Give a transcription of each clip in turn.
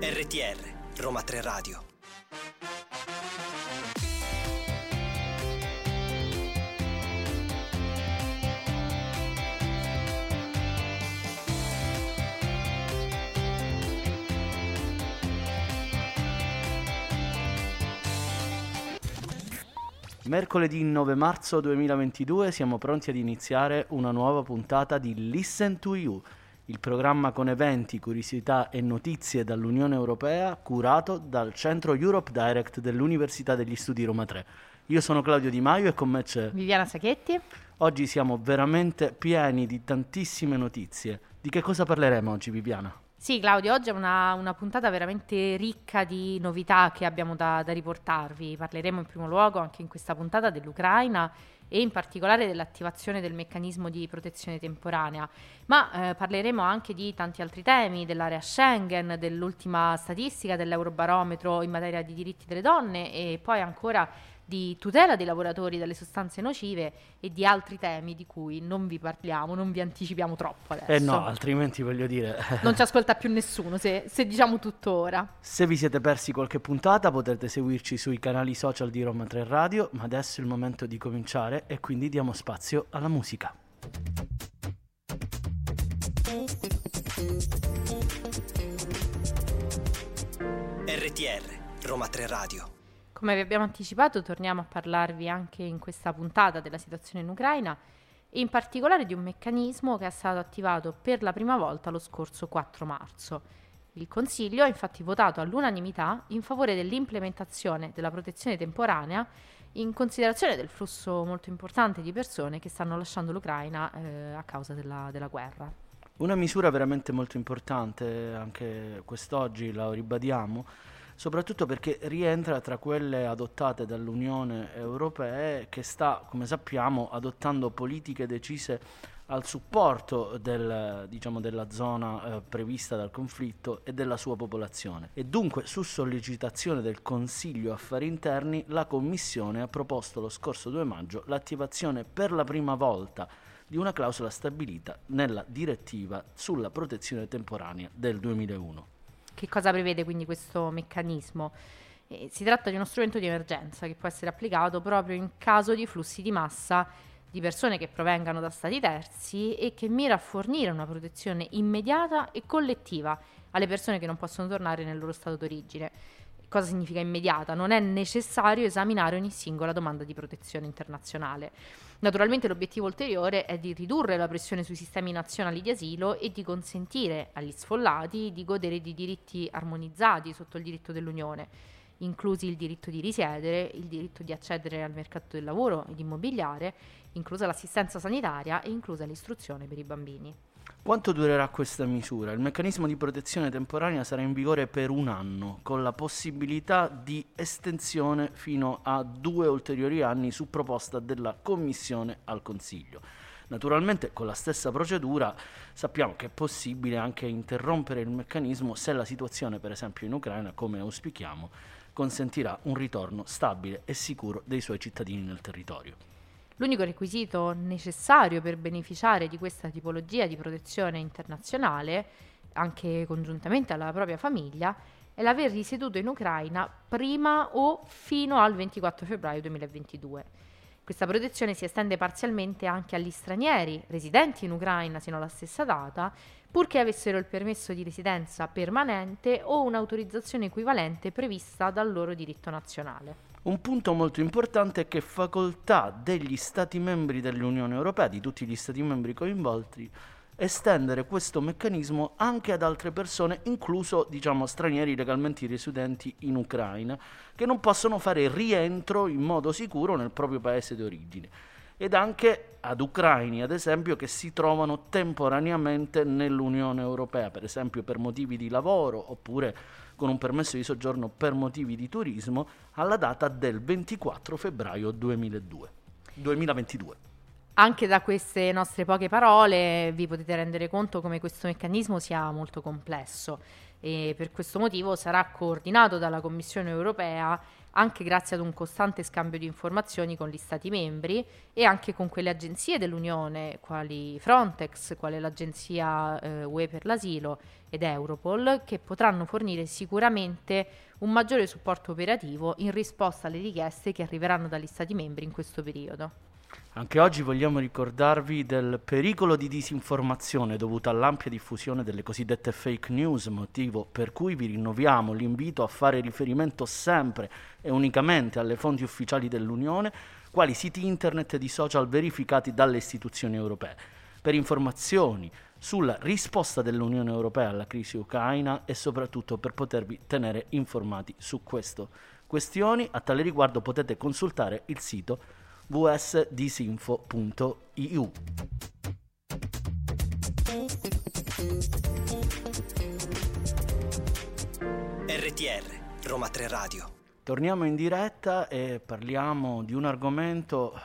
RTR Roma 3 Radio Mercoledì 9 marzo 2022 siamo pronti ad iniziare una nuova puntata di Listen to You, il programma con eventi, curiosità e notizie dall'Unione Europea curato dal Centro Europe Direct dell'Università degli Studi Roma 3. Io sono Claudio Di Maio e con me c'è Viviana Sacchetti. Oggi siamo veramente pieni di tantissime notizie. Di che cosa parleremo oggi, Viviana? Sì, Claudio, oggi è una, una, puntata veramente ricca di novità che abbiamo da, da, riportarvi. Parleremo in primo luogo anche in questa puntata dell'Ucraina e in particolare dell'attivazione del meccanismo di protezione temporanea, ma eh, parleremo anche di tanti altri temi, dell'area Schengen, dell'ultima statistica dell'Eurobarometro in materia di diritti delle donne e poi ancora di tutela dei lavoratori dalle sostanze nocive e di altri temi di cui non vi parliamo, non vi anticipiamo troppo adesso. Eh no, altrimenti voglio dire... non ci ascolta più nessuno se, se, diciamo tutto ora. Se vi siete persi qualche puntata potete seguirci sui canali social di Roma 3 Radio, ma adesso è il momento di cominciare e quindi diamo spazio alla musica. RTR Roma 3 Radio come vi abbiamo anticipato, torniamo a parlarvi anche in questa puntata della situazione in Ucraina e in particolare di un meccanismo che è stato attivato per la prima volta lo scorso 4 marzo. Il Consiglio ha infatti votato all'unanimità in favore dell'implementazione della protezione temporanea in considerazione del flusso molto importante di persone che stanno lasciando l'Ucraina eh, a causa della, della guerra. Una misura veramente molto importante, anche quest'oggi la ribadiamo, soprattutto perché rientra tra quelle adottate dall'Unione Europea che sta, come sappiamo, adottando politiche decise al supporto del, diciamo, della zona eh, prevista dal conflitto e della sua popolazione. E dunque, su sollecitazione del Consiglio Affari Interni, la Commissione ha proposto lo scorso 2 maggio l'attivazione per la prima volta di una clausola stabilita nella direttiva sulla protezione temporanea del 2001. Che cosa prevede quindi questo meccanismo? Eh, si tratta di uno strumento di emergenza che può essere applicato proprio in caso di flussi di massa di persone che provengano da stati terzi e che mira a fornire una protezione immediata e collettiva alle persone che non possono tornare nel loro stato d'origine. Cosa significa immediata? Non è necessario esaminare ogni singola domanda di protezione internazionale. Naturalmente l'obiettivo ulteriore è di ridurre la pressione sui sistemi nazionali di asilo e di consentire agli sfollati di godere di diritti armonizzati sotto il diritto dell'Unione, inclusi il diritto di risiedere, il diritto di accedere al mercato del lavoro ed immobiliare, inclusa l'assistenza sanitaria e inclusa l'istruzione per i bambini. Quanto durerà questa misura? Il meccanismo di protezione temporanea sarà in vigore per un anno, con la possibilità di estensione fino a due ulteriori anni su proposta della Commissione al Consiglio. Naturalmente con la stessa procedura sappiamo che è possibile anche interrompere il meccanismo se la situazione, per esempio in Ucraina, come auspichiamo, consentirà un ritorno stabile e sicuro dei suoi cittadini nel territorio. L'unico requisito necessario per beneficiare di questa tipologia di protezione internazionale, anche congiuntamente alla propria famiglia, è l'aver risieduto in Ucraina prima o fino al 24 febbraio 2022. Questa protezione si estende parzialmente anche agli stranieri residenti in Ucraina sino alla stessa data, purché avessero il permesso di residenza permanente o un'autorizzazione equivalente prevista dal loro diritto nazionale. Un punto molto importante è che facoltà degli Stati membri dell'Unione Europea, di tutti gli Stati membri coinvolti, estendere questo meccanismo anche ad altre persone, incluso diciamo, stranieri legalmente residenti in Ucraina, che non possono fare rientro in modo sicuro nel proprio paese di origine ed anche ad ucraini, ad esempio, che si trovano temporaneamente nell'Unione Europea, per esempio per motivi di lavoro oppure con un permesso di soggiorno per motivi di turismo alla data del 24 febbraio 2002, 2022. Anche da queste nostre poche parole vi potete rendere conto come questo meccanismo sia molto complesso e per questo motivo sarà coordinato dalla Commissione europea anche grazie ad un costante scambio di informazioni con gli Stati membri e anche con quelle agenzie dell'Unione, quali Frontex, quale l'Agenzia eh, UE per l'asilo ed Europol, che potranno fornire sicuramente un maggiore supporto operativo in risposta alle richieste che arriveranno dagli Stati membri in questo periodo. Anche oggi vogliamo ricordarvi del pericolo di disinformazione dovuto all'ampia diffusione delle cosiddette fake news, motivo per cui vi rinnoviamo l'invito a fare riferimento sempre e unicamente alle fonti ufficiali dell'Unione, quali siti internet e di social verificati dalle istituzioni europee, per informazioni sulla risposta dell'Unione Europea alla crisi ucraina e soprattutto per potervi tenere informati su queste questioni. A tale riguardo potete consultare il sito vsdisinfo.eu. RTR, Roma 3 Radio. Torniamo in diretta e parliamo di un argomento eh,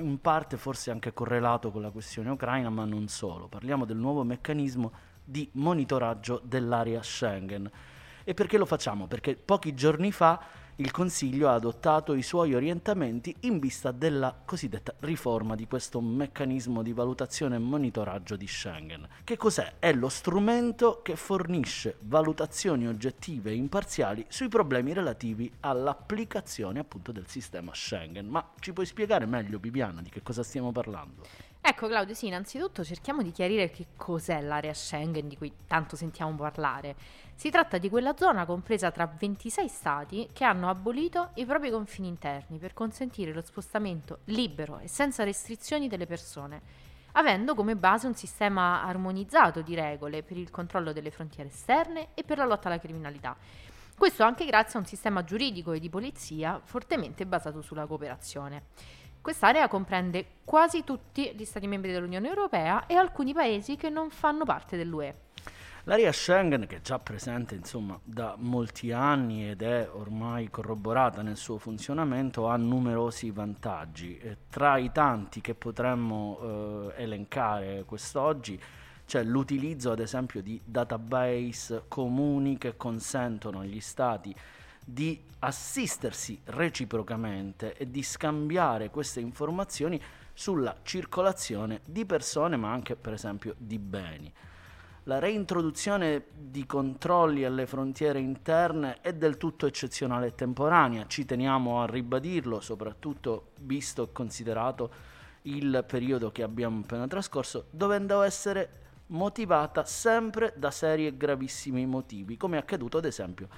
in parte forse anche correlato con la questione ucraina, ma non solo. Parliamo del nuovo meccanismo di monitoraggio dell'area Schengen. E perché lo facciamo? Perché pochi giorni fa il Consiglio ha adottato i suoi orientamenti in vista della cosiddetta riforma di questo meccanismo di valutazione e monitoraggio di Schengen. Che cos'è? È lo strumento che fornisce valutazioni oggettive e imparziali sui problemi relativi all'applicazione appunto del sistema Schengen. Ma ci puoi spiegare meglio, Viviana, di che cosa stiamo parlando? Ecco Claudio, sì, innanzitutto cerchiamo di chiarire che cos'è l'area Schengen di cui tanto sentiamo parlare. Si tratta di quella zona compresa tra 26 stati che hanno abolito i propri confini interni per consentire lo spostamento libero e senza restrizioni delle persone, avendo come base un sistema armonizzato di regole per il controllo delle frontiere esterne e per la lotta alla criminalità. Questo anche grazie a un sistema giuridico e di polizia fortemente basato sulla cooperazione. Quest'area comprende quasi tutti gli Stati membri dell'Unione Europea e alcuni paesi che non fanno parte dell'UE. L'area Schengen, che è già presente insomma, da molti anni ed è ormai corroborata nel suo funzionamento, ha numerosi vantaggi. E tra i tanti che potremmo eh, elencare quest'oggi c'è l'utilizzo ad esempio di database comuni che consentono agli Stati di assistersi reciprocamente e di scambiare queste informazioni sulla circolazione di persone ma anche per esempio di beni. La reintroduzione di controlli alle frontiere interne è del tutto eccezionale e temporanea, ci teniamo a ribadirlo, soprattutto visto e considerato il periodo che abbiamo appena trascorso, dovendo essere motivata sempre da seri e gravissimi motivi, come è accaduto ad esempio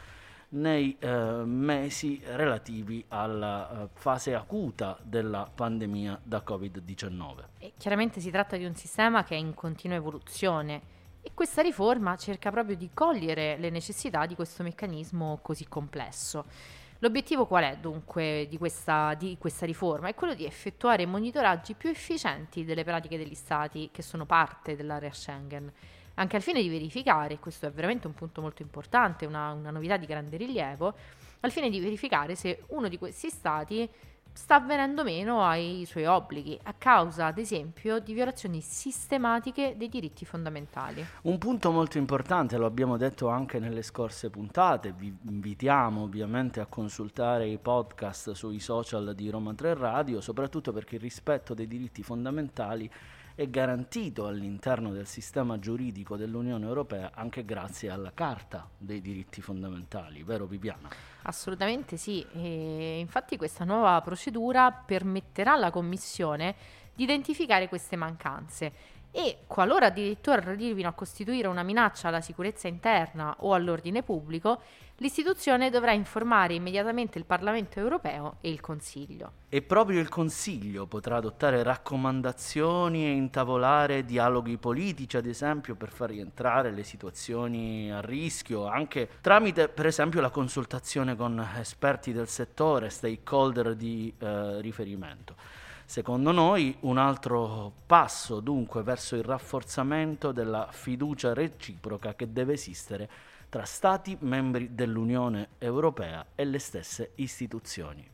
nei eh, mesi relativi alla uh, fase acuta della pandemia da Covid-19. E chiaramente si tratta di un sistema che è in continua evoluzione e questa riforma cerca proprio di cogliere le necessità di questo meccanismo così complesso. L'obiettivo qual è dunque di questa, di questa, riforma? È quello di effettuare monitoraggi più efficienti delle pratiche degli Stati che sono parte dell'area Schengen anche al fine di verificare, questo è veramente un punto molto importante, una, una novità di grande rilievo, al fine di verificare se uno di questi stati sta venendo meno ai suoi obblighi a causa, ad esempio, di violazioni sistematiche dei diritti fondamentali. Un punto molto importante, lo abbiamo detto anche nelle scorse puntate, vi invitiamo ovviamente a consultare i podcast sui social di Roma 3 Radio, soprattutto perché il rispetto dei diritti fondamentali è garantito all'interno del sistema giuridico dell'Unione Europea anche grazie alla Carta dei diritti fondamentali, vero Viviana? Assolutamente sì, e infatti questa nuova procedura permetterà alla Commissione di identificare queste mancanze e qualora addirittura arrivino a costituire una minaccia alla sicurezza interna o all'ordine pubblico, l'istituzione dovrà informare immediatamente il Parlamento europeo e il Consiglio. E proprio il Consiglio potrà adottare raccomandazioni e intavolare dialoghi politici, ad esempio, per far rientrare le situazioni a rischio, anche tramite, per esempio, la consultazione con esperti del settore, stakeholder di eh, riferimento. Secondo noi un altro passo dunque verso il rafforzamento della fiducia reciproca che deve esistere tra Stati membri dell'Unione Europea e le stesse istituzioni.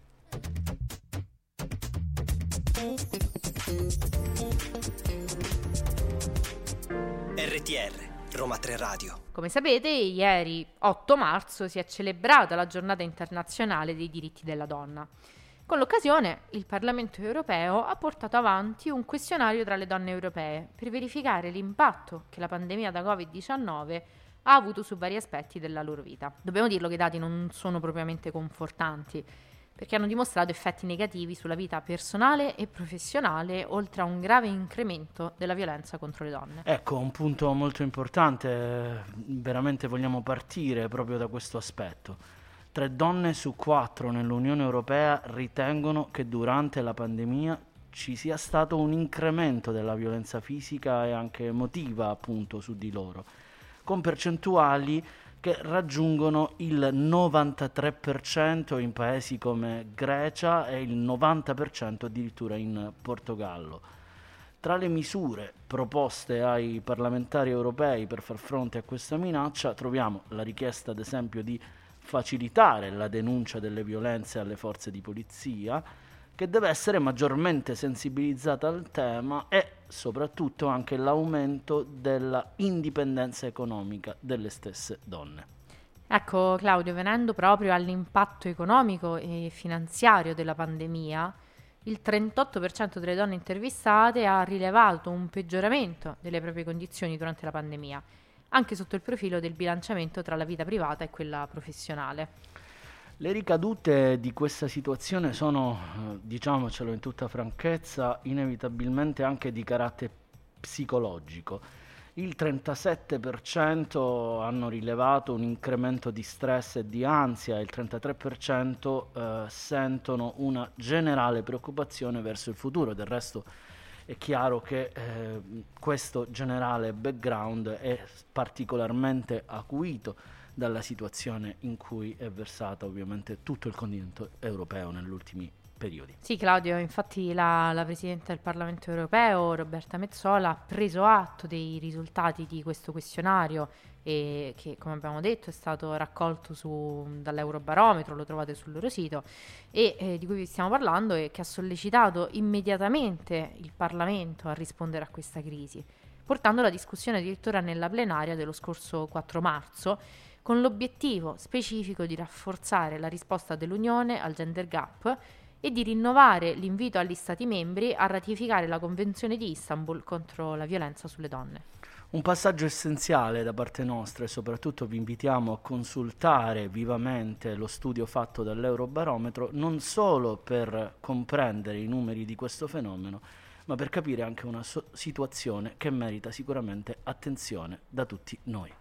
RTR Roma 3 Radio. Come sapete, ieri 8 marzo si è celebrata la giornata internazionale dei diritti della donna. Con l'occasione, il Parlamento europeo ha portato avanti un questionario tra le donne europee per verificare l'impatto che la pandemia da Covid-19 ha avuto su vari aspetti della loro vita. Dobbiamo dirlo che i dati non sono propriamente confortanti, perché hanno dimostrato effetti negativi sulla vita personale e professionale, oltre a un grave incremento della violenza contro le donne. Ecco, un punto molto importante, veramente vogliamo partire proprio da questo aspetto. Tre donne su quattro nell'Unione Europea ritengono che durante la pandemia ci sia stato un incremento della violenza fisica e anche emotiva appunto su di loro, con percentuali che raggiungono il 93% in paesi come Grecia e il 90% addirittura in Portogallo. Tra le misure proposte ai parlamentari europei per far fronte a questa minaccia troviamo la richiesta ad esempio di facilitare la denuncia delle violenze alle forze di polizia, che deve essere maggiormente sensibilizzata al tema e soprattutto anche l'aumento della indipendenza economica delle stesse donne. Ecco Claudio, venendo proprio all'impatto economico e finanziario della pandemia, il 38% delle donne intervistate ha rilevato un peggioramento delle proprie condizioni durante la pandemia anche sotto il profilo del bilanciamento tra la vita privata e quella professionale. Le ricadute di questa situazione sono, eh, diciamocelo in tutta franchezza, inevitabilmente anche di carattere psicologico. Il 37% hanno rilevato un incremento di stress e di ansia, il 33% eh, sentono una generale preoccupazione verso il futuro. Del resto è chiaro che eh, questo generale background è particolarmente acuito dalla situazione in cui è versato ovviamente tutto il continente europeo negli ultimi periodi. Sì Claudio, infatti la, la, Presidente del Parlamento europeo Roberta Mezzola ha preso atto dei risultati di questo questionario e che come abbiamo detto è stato raccolto su, dall'Eurobarometro, lo trovate sul loro sito, e eh, di cui vi stiamo parlando e che ha sollecitato immediatamente il Parlamento a rispondere a questa crisi, portando la discussione addirittura nella plenaria dello scorso 4 marzo, con l'obiettivo specifico di rafforzare la risposta dell'Unione al gender gap e di rinnovare l'invito agli Stati membri a ratificare la Convenzione di Istanbul contro la violenza sulle donne. Un passaggio essenziale da parte nostra e soprattutto vi invitiamo a consultare vivamente lo studio fatto dall'Eurobarometro non solo per comprendere i numeri di questo fenomeno, ma per capire anche una so- situazione che merita sicuramente attenzione da tutti noi.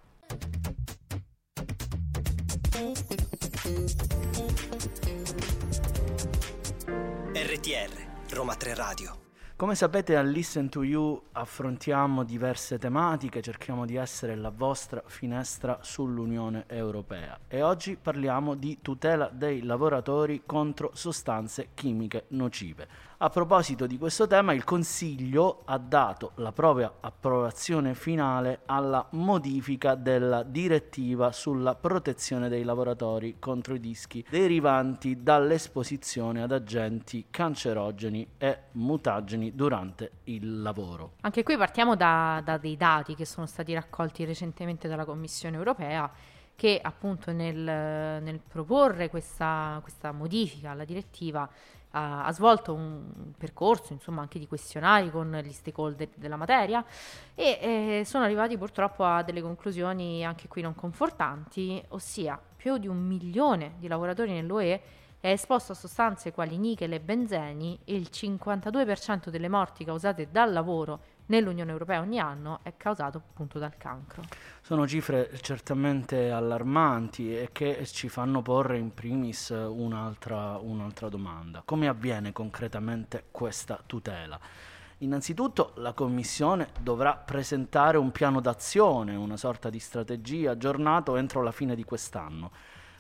RTR Roma 3 Radio come sapete a Listen to You affrontiamo diverse tematiche, cerchiamo di essere la vostra finestra sull'Unione Europea e oggi parliamo di tutela dei lavoratori contro sostanze chimiche nocive. A proposito di questo tema, il Consiglio ha dato la propria approvazione finale alla modifica della direttiva sulla protezione dei lavoratori contro i rischi derivanti dall'esposizione ad agenti cancerogeni e mutageni durante il lavoro. Anche qui partiamo da, da dei dati che sono stati raccolti recentemente dalla Commissione europea che appunto nel, nel proporre questa, questa modifica alla direttiva ha, ha, svolto un percorso insomma anche di questionari con gli stakeholder della materia e eh, sono arrivati purtroppo a delle conclusioni anche qui non confortanti, ossia più di un milione di lavoratori nell'UE è esposto a sostanze quali nichel e benzeni e il 52% delle morti causate dal lavoro nell'Unione Europea ogni anno è causato appunto dal cancro. Sono cifre certamente allarmanti e che ci fanno porre in primis un'altra, un'altra domanda. Come avviene concretamente questa tutela? Innanzitutto la Commissione dovrà presentare un piano d'azione, una sorta di strategia aggiornato entro la fine di quest'anno,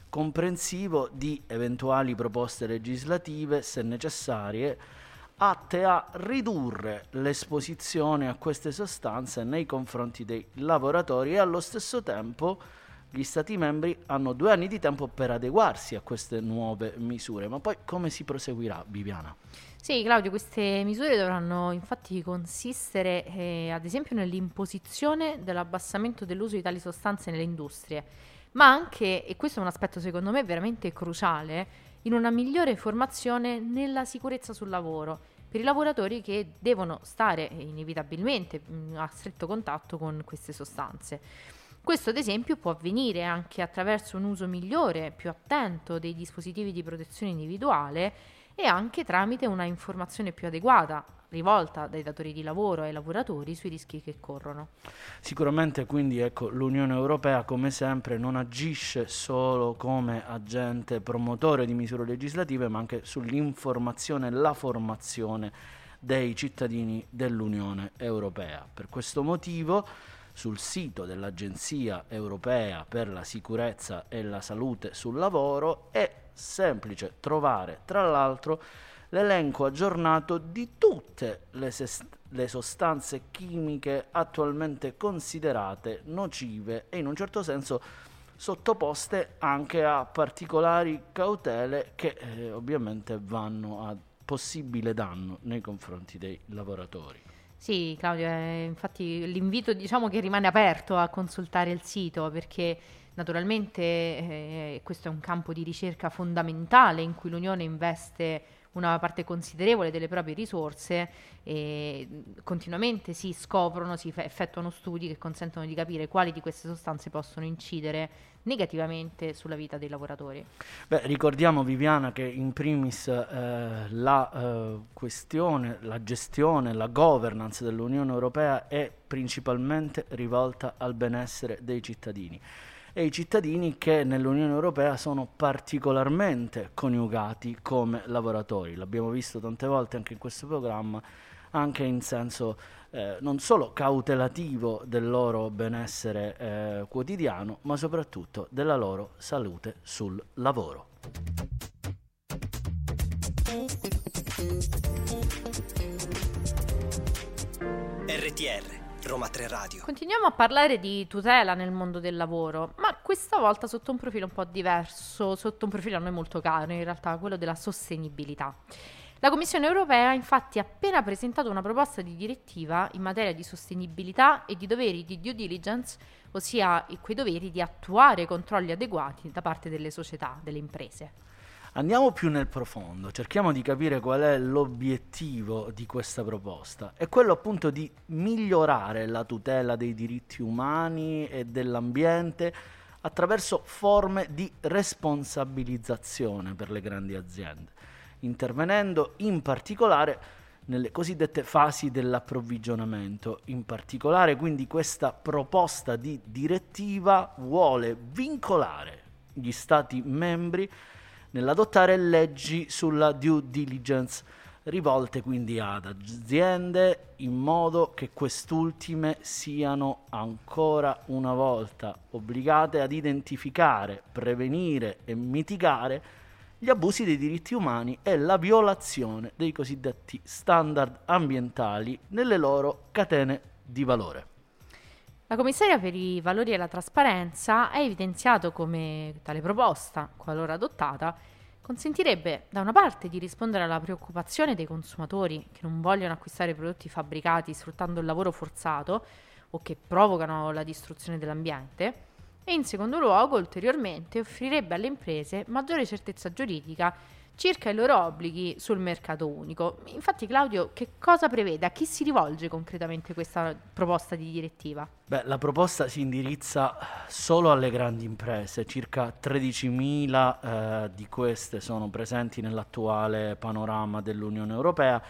comprensivo di eventuali proposte legislative, se necessarie, atte a ridurre l'esposizione a queste sostanze nei confronti dei lavoratori e allo stesso tempo Gli Stati membri hanno due anni di tempo per adeguarsi a queste nuove misure, ma poi come si proseguirà, Viviana? Sì, Claudio, queste misure dovranno infatti consistere eh, ad esempio nell'imposizione dell'abbassamento dell'uso di tali sostanze nelle industrie, ma anche, e questo è un aspetto secondo me veramente cruciale, in una migliore formazione nella sicurezza sul lavoro per i lavoratori che devono stare inevitabilmente mm, a stretto contatto con queste sostanze. Questo ad esempio può avvenire anche attraverso un uso migliore, più attento dei dispositivi di protezione individuale e anche tramite una informazione più adeguata rivolta dai datori di lavoro ai lavoratori sui rischi che corrono. Sicuramente quindi ecco, l'Unione Europea come sempre non agisce solo come agente promotore di misure legislative ma anche sull'informazione e la formazione dei cittadini dell'Unione Europea. Per questo motivo sul sito dell'Agenzia Europea per la sicurezza e la salute sul lavoro è semplice trovare tra l'altro l'elenco aggiornato di tutte le, sest- le, sostanze chimiche attualmente considerate nocive e in un certo senso sottoposte anche a particolari cautele che eh, ovviamente vanno a possibile danno nei confronti dei lavoratori. Sì, Claudio, eh, infatti l'invito diciamo che rimane aperto a consultare il sito perché naturalmente eh, questo è un campo di ricerca fondamentale in cui l'Unione investe una parte considerevole delle proprie risorse e continuamente si scoprono, si effettuano studi che consentono di capire quali di queste sostanze possono incidere negativamente sulla vita dei lavoratori. Beh, ricordiamo Viviana che in primis eh, la eh, questione, la gestione, la governance dell'Unione Europea è principalmente rivolta al benessere dei cittadini e i cittadini che nell'Unione Europea sono particolarmente coniugati come lavoratori. L'abbiamo visto tante volte anche in questo programma, anche in senso eh, non solo cautelativo del loro benessere eh, quotidiano, ma soprattutto della loro salute sul lavoro. RTR Roma 3 Radio. Continuiamo a parlare di tutela nel mondo del lavoro, ma questa volta sotto un profilo un po' diverso, sotto un profilo a noi molto caro, in realtà quello della sostenibilità. La Commissione europea infatti ha appena presentato una proposta di direttiva in materia di sostenibilità e di doveri di due diligence, ossia quei doveri di attuare controlli adeguati da parte delle società, delle imprese. Andiamo più nel profondo, cerchiamo di capire qual è l'obiettivo di questa proposta. È quello appunto di migliorare la tutela dei diritti umani e dell'ambiente attraverso forme di responsabilizzazione per le grandi aziende, intervenendo in particolare nelle cosiddette fasi dell'approvvigionamento. In particolare quindi questa proposta di direttiva vuole vincolare gli Stati membri nell'adottare leggi sulla due diligence, rivolte quindi ad aziende in modo che quest'ultime siano ancora una volta obbligate ad identificare, prevenire e mitigare gli abusi dei diritti umani e la violazione dei cosiddetti standard ambientali nelle loro catene di valore. La commissaria per i valori e la trasparenza ha evidenziato come tale proposta, qualora adottata, consentirebbe da una parte di rispondere alla preoccupazione dei consumatori che non vogliono acquistare prodotti fabbricati sfruttando il lavoro forzato o che provocano la distruzione dell'ambiente, e in secondo luogo ulteriormente offrirebbe alle imprese maggiore certezza giuridica circa i loro obblighi sul mercato unico. Infatti Claudio, che cosa prevede? A chi si rivolge concretamente questa proposta di direttiva? Beh, la proposta si indirizza solo alle grandi imprese, circa 13.000 eh, di queste sono presenti nell'attuale panorama dell'Unione Europea,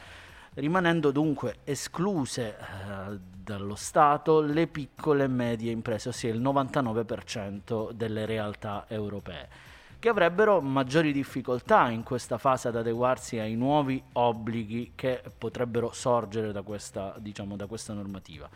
rimanendo dunque escluse eh, dallo Stato le piccole e medie imprese, ossia il 99% delle realtà europee che avrebbero maggiori difficoltà in questa fase ad adeguarsi ai nuovi obblighi che potrebbero sorgere da questa, diciamo, da questa normativa.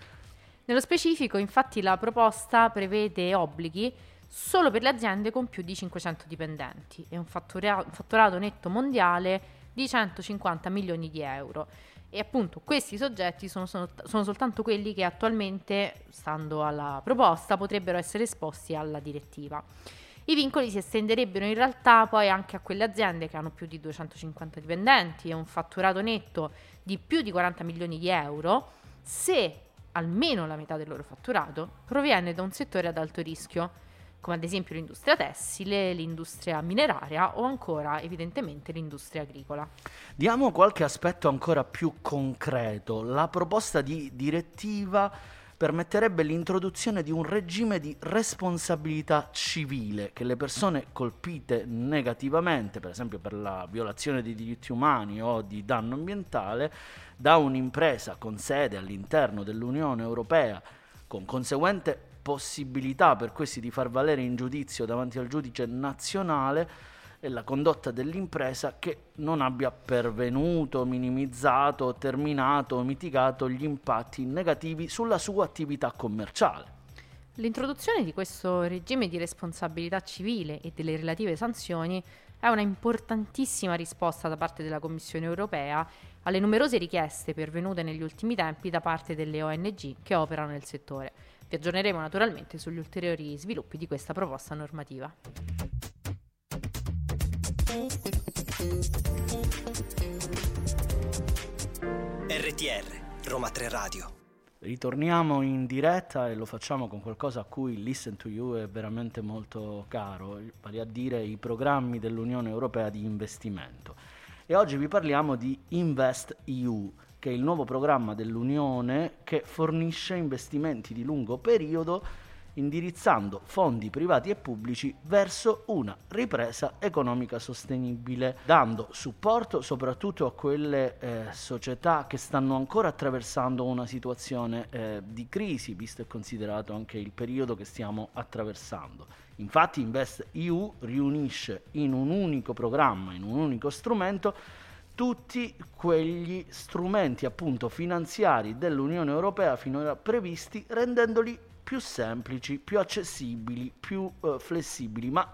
Nello specifico, infatti, la proposta prevede obblighi solo per le aziende con più di 500 dipendenti e un fatturato netto mondiale di 150 milioni di euro. E appunto questi soggetti sono, sono, sono, soltanto quelli che attualmente, stando alla proposta, potrebbero essere esposti alla direttiva. I vincoli si estenderebbero in realtà poi anche a quelle aziende che hanno più di 250 dipendenti e un fatturato netto di più di 40 milioni di euro, se almeno la metà del loro fatturato proviene da un settore ad alto rischio, come ad esempio l'industria tessile, l'industria mineraria o ancora evidentemente l'industria agricola. Diamo qualche aspetto ancora più concreto. La proposta di direttiva permetterebbe l'introduzione di un regime di responsabilità civile che le persone colpite negativamente, per esempio per la violazione dei diritti umani o di danno ambientale, da un'impresa con sede all'interno dell'Unione Europea, con conseguente possibilità per questi di far valere in giudizio davanti al giudice nazionale e la condotta dell'impresa che non abbia pervenuto, minimizzato, terminato o mitigato gli impatti negativi sulla sua attività commerciale. L'introduzione di questo regime di responsabilità civile e delle relative sanzioni è una importantissima risposta da parte della Commissione europea alle numerose richieste pervenute negli ultimi tempi da parte delle ONG che operano nel settore. Vi aggiorneremo naturalmente sugli ulteriori sviluppi di questa proposta normativa. RTR Roma 3 Radio. Ritorniamo in diretta e lo facciamo con qualcosa a cui Listen to You è veramente molto caro, vale a dire i programmi dell'Unione Europea di investimento. E oggi vi parliamo di Invest EU, che è il nuovo programma dell'Unione che fornisce investimenti di lungo periodo indirizzando fondi privati e pubblici verso una ripresa economica sostenibile, dando supporto soprattutto a quelle eh, società che stanno ancora attraversando una situazione eh, di crisi, visto e considerato anche il periodo che stiamo attraversando. Infatti Invest EU riunisce in un unico programma, in un unico strumento, tutti quegli strumenti appunto finanziari dell'Unione Europea finora previsti, rendendoli più semplici, più accessibili, più uh, flessibili, ma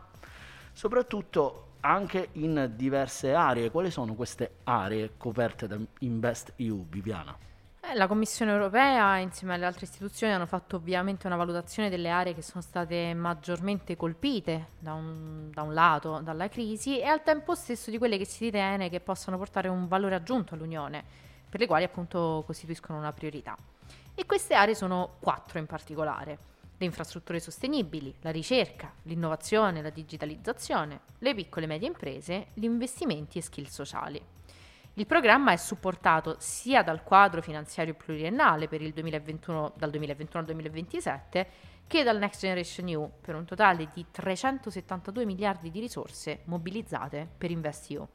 soprattutto anche in diverse aree. Quali sono queste aree coperte da Invest EU, Viviana? Eh, la Commissione europea insieme alle altre istituzioni hanno fatto ovviamente una valutazione delle aree che sono state maggiormente colpite da un, da un lato dalla crisi e al tempo stesso di quelle che si ritiene che possano portare un valore aggiunto all'Unione, per le quali appunto costituiscono una priorità. E queste aree sono quattro in particolare. Le infrastrutture sostenibili, la ricerca, l'innovazione, la digitalizzazione, le piccole e medie imprese, gli investimenti e skill sociali. Il programma è supportato sia dal quadro finanziario pluriennale per il 2021, dal 2021 al 2027 che dal Next Generation EU per un totale di 372 miliardi di risorse mobilizzate per InvestEU.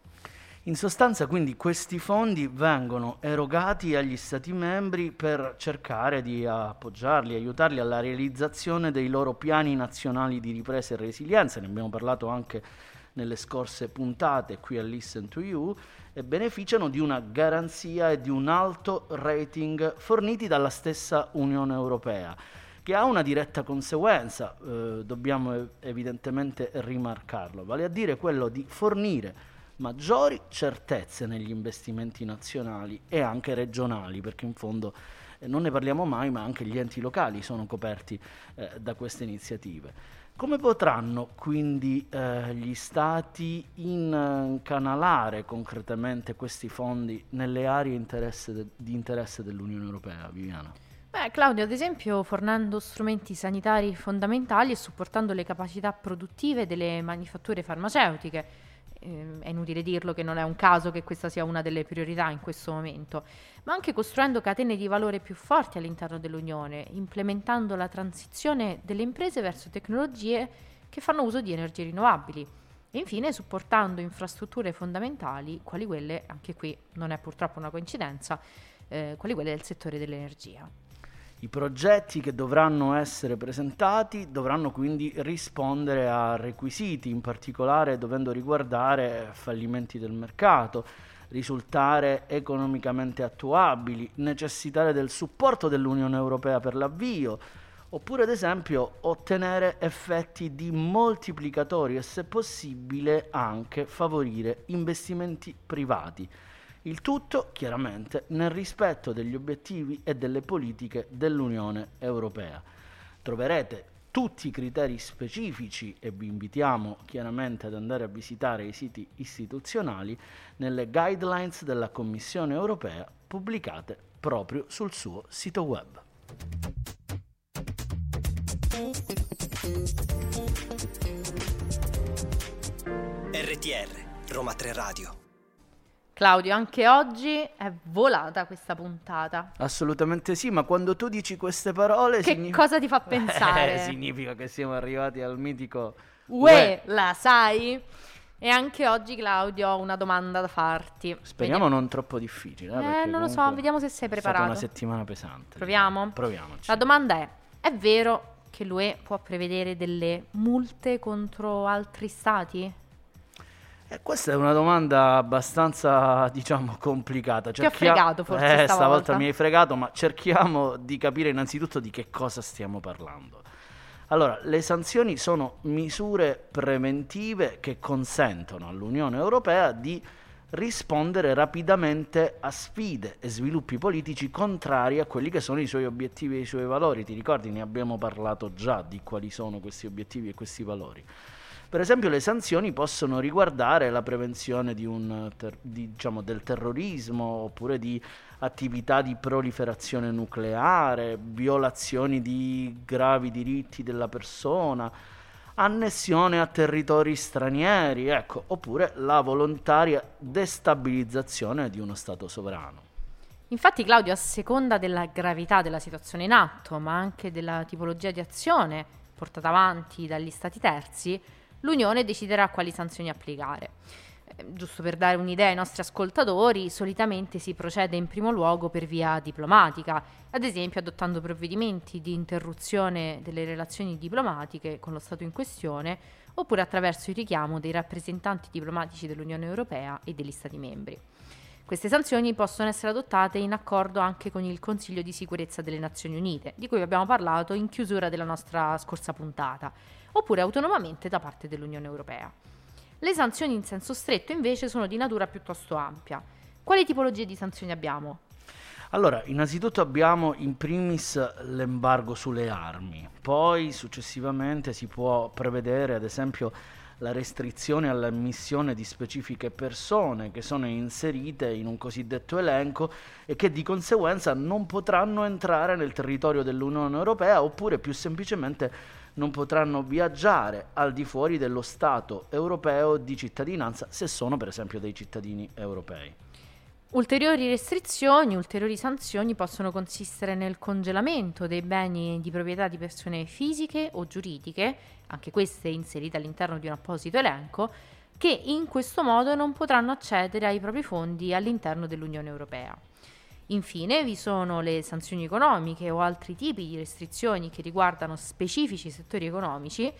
In sostanza quindi questi fondi vengono erogati agli Stati membri per cercare di appoggiarli, aiutarli alla realizzazione dei loro piani nazionali di ripresa e resilienza, ne abbiamo parlato anche nelle scorse puntate qui a Listen to You, e beneficiano di una garanzia e di un alto rating forniti dalla stessa Unione Europea che ha una diretta conseguenza, eh, dobbiamo evidentemente rimarcarlo, vale a dire quello di fornire maggiori certezze negli investimenti nazionali e anche regionali, perché in fondo eh, non ne parliamo mai, ma anche gli enti locali sono coperti eh, da queste iniziative. Come potranno quindi eh, gli Stati incanalare concretamente questi fondi nelle aree interesse de- di interesse dell'Unione Europea, Viviana? Beh, Claudio, ad esempio fornendo strumenti sanitari fondamentali e supportando le capacità produttive delle manifatture farmaceutiche eh, è inutile dirlo che non è un caso che questa sia una delle priorità in questo momento, ma anche costruendo catene di valore più forti all'interno dell'Unione, implementando la transizione delle imprese verso tecnologie che fanno uso di energie rinnovabili e infine supportando infrastrutture fondamentali, quali quelle, anche qui non è purtroppo una coincidenza, eh, quali quelle del settore dell'energia. I progetti che dovranno essere presentati dovranno quindi rispondere a requisiti, in particolare dovendo riguardare fallimenti del mercato, risultare economicamente attuabili, necessitare del supporto dell'Unione Europea per l'avvio, oppure ad esempio ottenere effetti di moltiplicatori e se possibile anche favorire investimenti privati Il tutto, chiaramente, nel rispetto degli obiettivi e delle politiche dell'Unione Europea. Troverete tutti i criteri specifici e vi invitiamo chiaramente ad andare a visitare i siti istituzionali nelle guidelines della Commissione europea pubblicate proprio sul suo sito web. RTR Roma 3 Radio Claudio, anche oggi è volata questa puntata. Assolutamente sì, ma quando tu dici queste parole... Che significa... cosa ti fa pensare? Eh, significa che siamo arrivati al mitico... Uè, la sai? E anche oggi, Claudio, ho una domanda da farti. Speriamo vediamo. non troppo difficile. Eh, eh non lo so, vediamo se sei preparato. È stata una settimana pesante. Proviamo? Proviamoci. La domanda è, è vero che l'UE può prevedere delle multe contro altri stati? Eh, questa è una domanda abbastanza, diciamo, complicata. Cerchia... Ti ho fregato forse eh, stavolta. stavolta mi hai fregato, ma cerchiamo di capire innanzitutto di che cosa stiamo parlando. Allora, le sanzioni sono misure preventive che consentono all'Unione Europea di rispondere rapidamente a sfide e sviluppi politici contrari a quelli che sono i suoi obiettivi e i suoi valori. Ti ricordi? Ne abbiamo parlato già di quali sono questi obiettivi e questi valori. Per esempio le sanzioni possono riguardare la prevenzione di ter- di, diciamo, del terrorismo oppure di attività di proliferazione nucleare, violazioni di gravi diritti della persona, annessione a territori stranieri, ecco, oppure la volontaria destabilizzazione di uno Stato sovrano. Infatti Claudio, a seconda della gravità della situazione in atto, ma anche della tipologia di azione portata avanti dagli Stati terzi, l'Unione deciderà quali sanzioni applicare. Eh, giusto per dare un'idea ai nostri ascoltatori, solitamente si procede in primo luogo per via diplomatica, ad esempio adottando provvedimenti di interruzione delle relazioni diplomatiche con lo Stato in questione, oppure attraverso il richiamo dei rappresentanti diplomatici dell'Unione Europea e degli Stati membri. Queste sanzioni possono essere adottate in accordo anche con il Consiglio di sicurezza delle Nazioni Unite, di cui abbiamo parlato in chiusura della nostra scorsa puntata oppure autonomamente da parte dell'Unione Europea. Le sanzioni in senso stretto invece sono di natura piuttosto ampia. Quali tipologie di sanzioni abbiamo? Allora, innanzitutto abbiamo in primis l'embargo sulle armi, poi successivamente si può prevedere ad esempio la restrizione all'ammissione di specifiche persone che sono inserite in un cosiddetto elenco e che di conseguenza non potranno entrare nel territorio dell'Unione Europea oppure più semplicemente non potranno viaggiare al di fuori dello Stato europeo di cittadinanza se sono per esempio dei cittadini europei. Ulteriori restrizioni, ulteriori sanzioni possono consistere nel congelamento dei beni di proprietà di persone fisiche o giuridiche, anche queste inserite all'interno di un apposito elenco, che in questo modo non potranno accedere ai propri fondi all'interno dell'Unione Europea. Infine vi sono le sanzioni economiche o altri tipi di restrizioni che riguardano specifici settori economici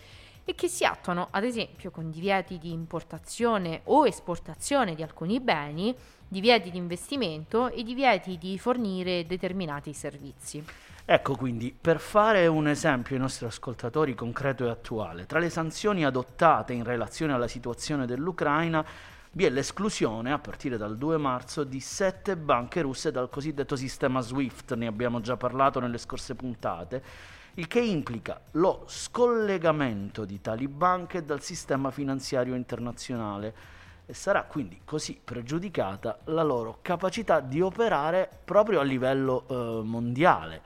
e che si attuano ad esempio con divieti di importazione o esportazione di alcuni beni, divieti di investimento e divieti di fornire determinati servizi. Ecco quindi, per fare un esempio ai nostri ascoltatori concreto e attuale, tra le sanzioni adottate in relazione alla situazione dell'Ucraina vi è l'esclusione a partire dal 2 marzo di sette banche russe dal cosiddetto sistema SWIFT, ne abbiamo già parlato nelle scorse puntate, il che implica lo scollegamento di tali banche dal sistema finanziario internazionale e sarà quindi così pregiudicata la loro capacità di operare proprio a livello eh, mondiale.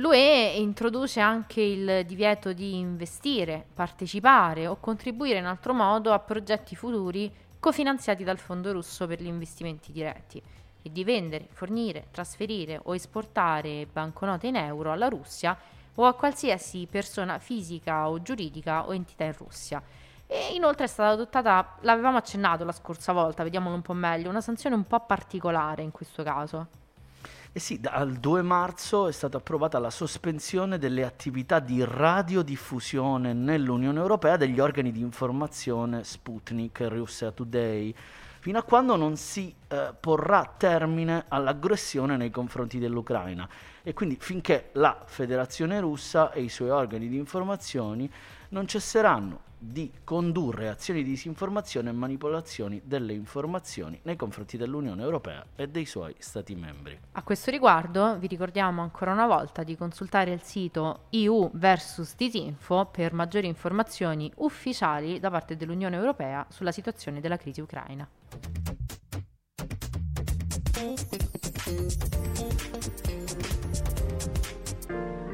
L'UE introduce anche il divieto di investire, partecipare o contribuire in altro modo a progetti futuri cofinanziati dal Fondo russo per gli investimenti diretti e di vendere, fornire, trasferire o esportare banconote in euro alla Russia o a qualsiasi persona fisica o giuridica o entità in Russia. E inoltre è stata adottata, l'avevamo accennato la scorsa volta, vediamolo un po' meglio, una sanzione un po' particolare in questo caso. Eh sì, dal 2 marzo è stata approvata la sospensione delle attività di radiodiffusione nell'Unione Europea degli organi di informazione Sputnik Russia Today, fino a quando non si eh, porrà termine all'aggressione nei confronti dell'Ucraina. E quindi finché la Federazione russa e i suoi organi di informazione non cesseranno di condurre azioni di disinformazione e manipolazioni delle informazioni nei confronti dell'Unione Europea e dei suoi Stati membri. A questo riguardo vi ricordiamo ancora una volta di consultare il sito EU vs Disinfo per maggiori informazioni ufficiali da parte dell'Unione Europea sulla situazione della crisi ucraina.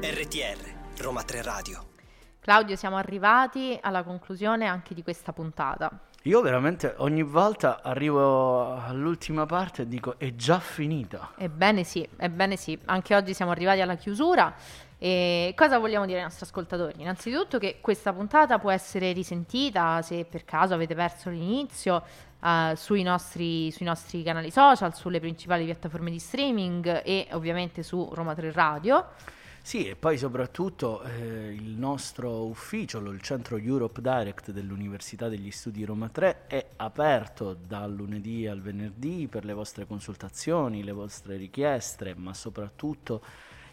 RTR Roma 3 Radio Claudio, siamo arrivati alla conclusione anche di questa puntata. Io veramente ogni volta arrivo all'ultima parte e dico è già finita. Ebbene sì, ebbene sì, anche oggi siamo arrivati alla chiusura. E cosa vogliamo dire ai nostri ascoltatori? Innanzitutto che questa puntata può essere risentita se per caso avete perso l'inizio uh, sui, nostri, sui nostri canali social, sulle principali piattaforme di streaming e ovviamente su Roma 3 Radio. Sì, e poi soprattutto eh, il nostro ufficio, il centro Europe Direct dell'Università degli Studi Roma 3 è aperto dal lunedì al venerdì per le vostre consultazioni, le vostre richieste, ma soprattutto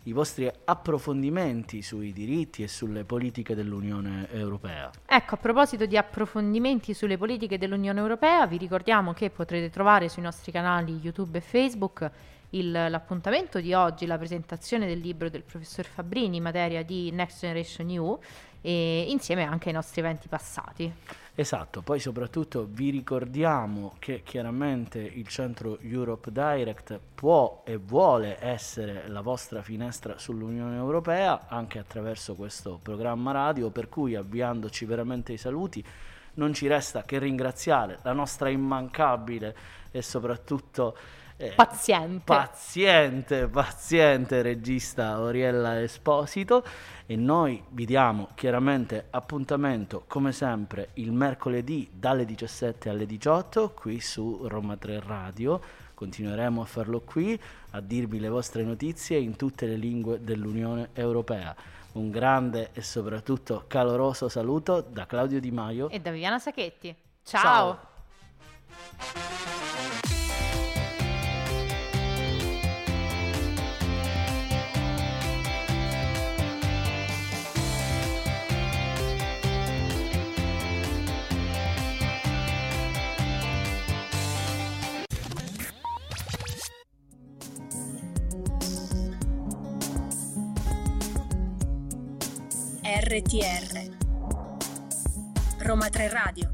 i vostri approfondimenti sui diritti e sulle politiche dell'Unione Europea. Ecco, a proposito di approfondimenti sulle politiche dell'Unione Europea, vi ricordiamo che potrete trovare sui nostri canali YouTube e Facebook il, l'appuntamento di oggi, la presentazione del libro del professor Fabrini in materia di Next Generation EU e insieme anche ai nostri eventi passati. Esatto, poi soprattutto vi ricordiamo che chiaramente il centro Europe Direct può e vuole essere la vostra finestra sull'Unione Europea anche attraverso questo programma radio, per cui avviandoci veramente ai saluti non ci resta che ringraziare la nostra immancabile e soprattutto eh, paziente. paziente, paziente regista Oriella Esposito e noi vi diamo chiaramente appuntamento come sempre il mercoledì dalle 17 alle 18 qui su Roma 3 Radio. Continueremo a farlo qui, a dirvi le vostre notizie in tutte le lingue dell'Unione Europea. Un grande e soprattutto caloroso saluto da Claudio Di Maio e da Viviana Sacchetti. Ciao. Ciao. RTR Roma 3 Radio